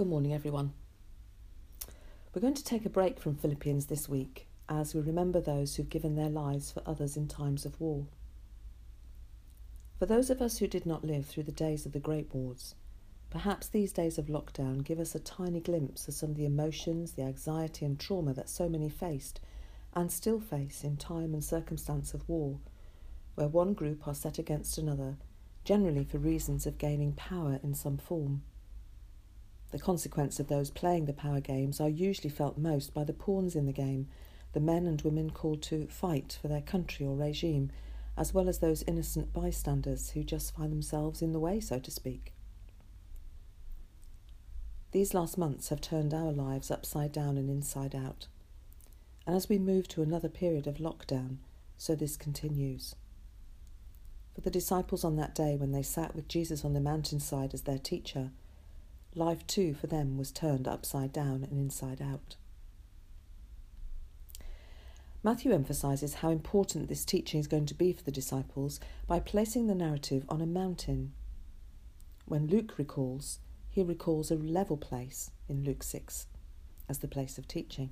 Good morning, everyone. We're going to take a break from Philippians this week as we remember those who've given their lives for others in times of war. For those of us who did not live through the days of the Great Wars, perhaps these days of lockdown give us a tiny glimpse of some of the emotions, the anxiety, and trauma that so many faced and still face in time and circumstance of war, where one group are set against another, generally for reasons of gaining power in some form. The consequence of those playing the power games are usually felt most by the pawns in the game, the men and women called to fight for their country or regime, as well as those innocent bystanders who just find themselves in the way, so to speak. These last months have turned our lives upside down and inside out. And as we move to another period of lockdown, so this continues. For the disciples on that day when they sat with Jesus on the mountainside as their teacher, life too for them was turned upside down and inside out. Matthew emphasizes how important this teaching is going to be for the disciples by placing the narrative on a mountain. When Luke recalls, he recalls a level place in Luke 6 as the place of teaching.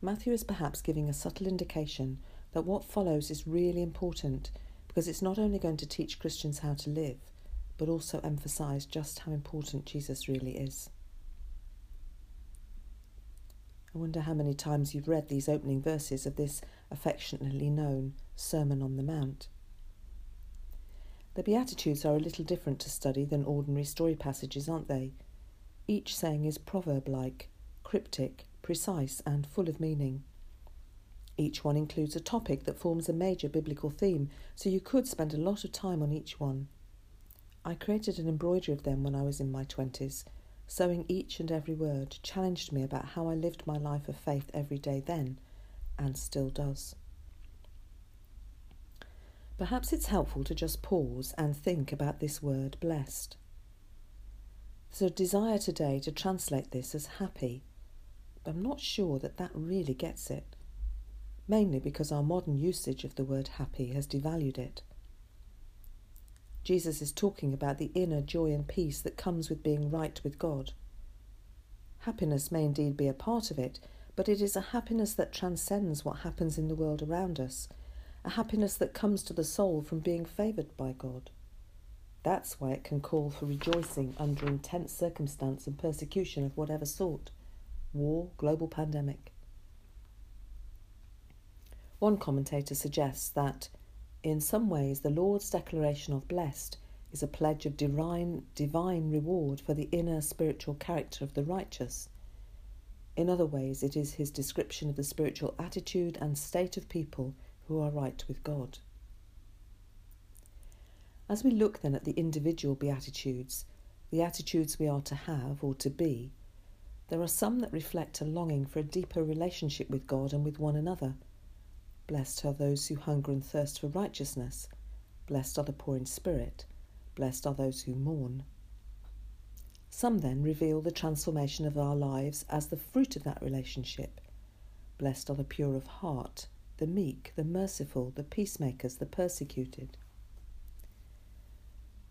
Matthew is perhaps giving a subtle indication that what follows is really important because it's not only going to teach Christians how to live, but also emphasize just how important Jesus really is. I wonder how many times you've read these opening verses of this affectionately known Sermon on the Mount. The Beatitudes are a little different to study than ordinary story passages, aren't they? Each saying is proverb like, cryptic, precise, and full of meaning. Each one includes a topic that forms a major biblical theme, so you could spend a lot of time on each one. I created an embroidery of them when I was in my twenties. Sewing each and every word challenged me about how I lived my life of faith every day then, and still does. Perhaps it's helpful to just pause and think about this word blessed. There's a desire today to translate this as happy, but I'm not sure that that really gets it, mainly because our modern usage of the word happy has devalued it. Jesus is talking about the inner joy and peace that comes with being right with God. Happiness may indeed be a part of it, but it is a happiness that transcends what happens in the world around us, a happiness that comes to the soul from being favoured by God. That's why it can call for rejoicing under intense circumstance and persecution of whatever sort war, global pandemic. One commentator suggests that in some ways, the Lord's declaration of blessed is a pledge of divine, divine reward for the inner spiritual character of the righteous. In other ways, it is his description of the spiritual attitude and state of people who are right with God. As we look then at the individual Beatitudes, the attitudes we are to have or to be, there are some that reflect a longing for a deeper relationship with God and with one another Blessed are those who hunger and thirst for righteousness. Blessed are the poor in spirit. Blessed are those who mourn. Some then reveal the transformation of our lives as the fruit of that relationship. Blessed are the pure of heart, the meek, the merciful, the peacemakers, the persecuted.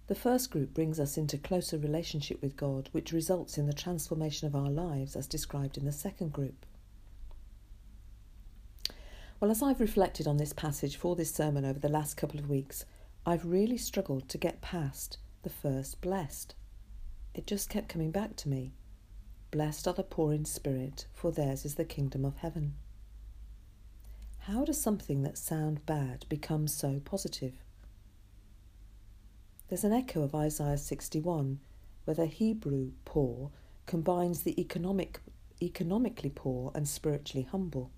The first group brings us into closer relationship with God, which results in the transformation of our lives as described in the second group. Well, as I've reflected on this passage for this sermon over the last couple of weeks, I've really struggled to get past the first blessed. It just kept coming back to me. Blessed are the poor in spirit, for theirs is the kingdom of heaven. How does something that sounds bad become so positive? There's an echo of Isaiah 61, where the Hebrew poor combines the economic, economically poor and spiritually humble.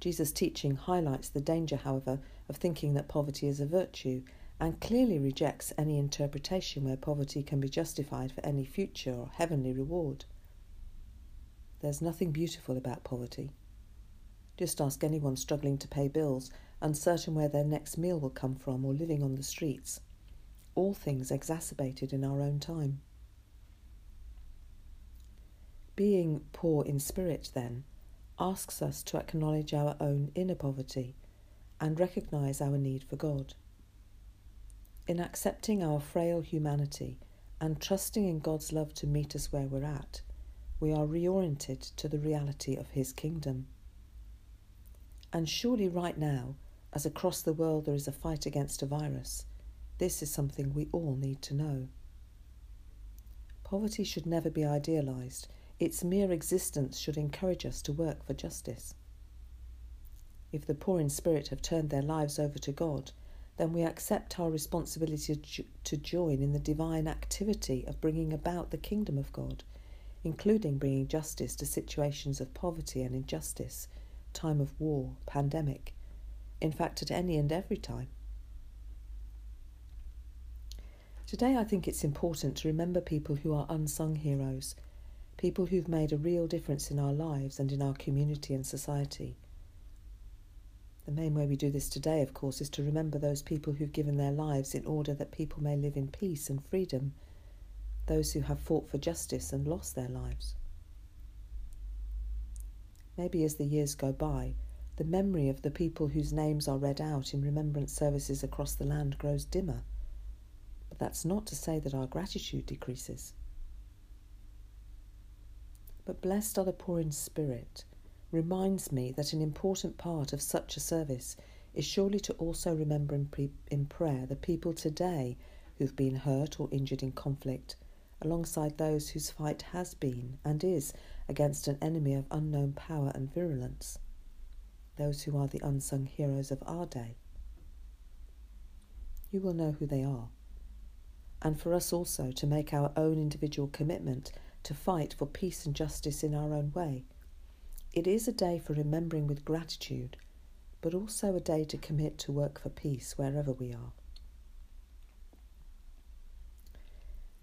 Jesus' teaching highlights the danger, however, of thinking that poverty is a virtue and clearly rejects any interpretation where poverty can be justified for any future or heavenly reward. There's nothing beautiful about poverty. Just ask anyone struggling to pay bills, uncertain where their next meal will come from, or living on the streets. All things exacerbated in our own time. Being poor in spirit, then, asks us to acknowledge our own inner poverty and recognize our need for God. In accepting our frail humanity and trusting in God's love to meet us where we're at, we are reoriented to the reality of His kingdom. And surely, right now, as across the world there is a fight against a virus, this is something we all need to know. Poverty should never be idealised, its mere existence should encourage us to work for justice. If the poor in spirit have turned their lives over to God, then we accept our responsibility to join in the divine activity of bringing about the kingdom of God, including bringing justice to situations of poverty and injustice, time of war, pandemic, in fact, at any and every time. Today, I think it's important to remember people who are unsung heroes, people who've made a real difference in our lives and in our community and society. The main way we do this today, of course, is to remember those people who've given their lives in order that people may live in peace and freedom, those who have fought for justice and lost their lives. Maybe as the years go by, the memory of the people whose names are read out in remembrance services across the land grows dimmer. But that's not to say that our gratitude decreases. But blessed are the poor in spirit reminds me that an important part of such a service is surely to also remember in, pre- in prayer the people today who've been hurt or injured in conflict, alongside those whose fight has been and is against an enemy of unknown power and virulence those who are the unsung heroes of our day. You will know who they are. And for us also to make our own individual commitment to fight for peace and justice in our own way. It is a day for remembering with gratitude, but also a day to commit to work for peace wherever we are.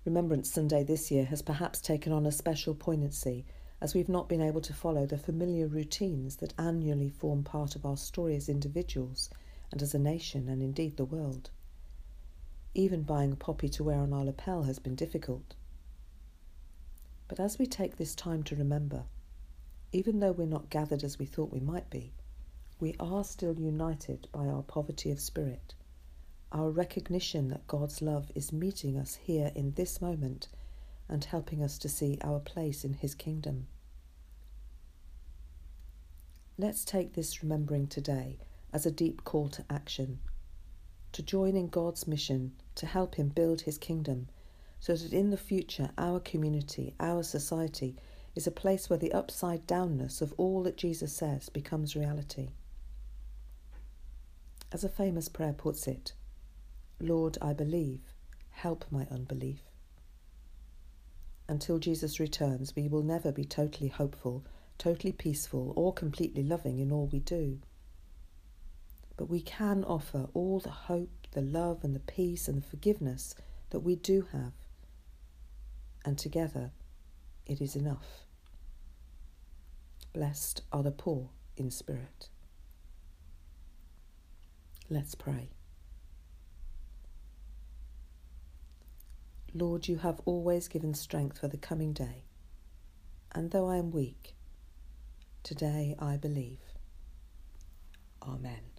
Remembrance Sunday this year has perhaps taken on a special poignancy as we've not been able to follow the familiar routines that annually form part of our story as individuals and as a nation and indeed the world. Even buying a poppy to wear on our lapel has been difficult. But as we take this time to remember, even though we're not gathered as we thought we might be, we are still united by our poverty of spirit, our recognition that God's love is meeting us here in this moment and helping us to see our place in His kingdom. Let's take this remembering today as a deep call to action, to join in God's mission to help Him build His kingdom, so that in the future our community, our society, is a place where the upside downness of all that Jesus says becomes reality. As a famous prayer puts it, Lord, I believe, help my unbelief. Until Jesus returns, we will never be totally hopeful totally peaceful, or completely loving in all we do. But we can offer all the hope, the love, and the peace and the forgiveness that we do have. And together, it is enough. Blessed are the poor in spirit. Let's pray. Lord, you have always given strength for the coming day, and though I am weak, Today I believe. Amen.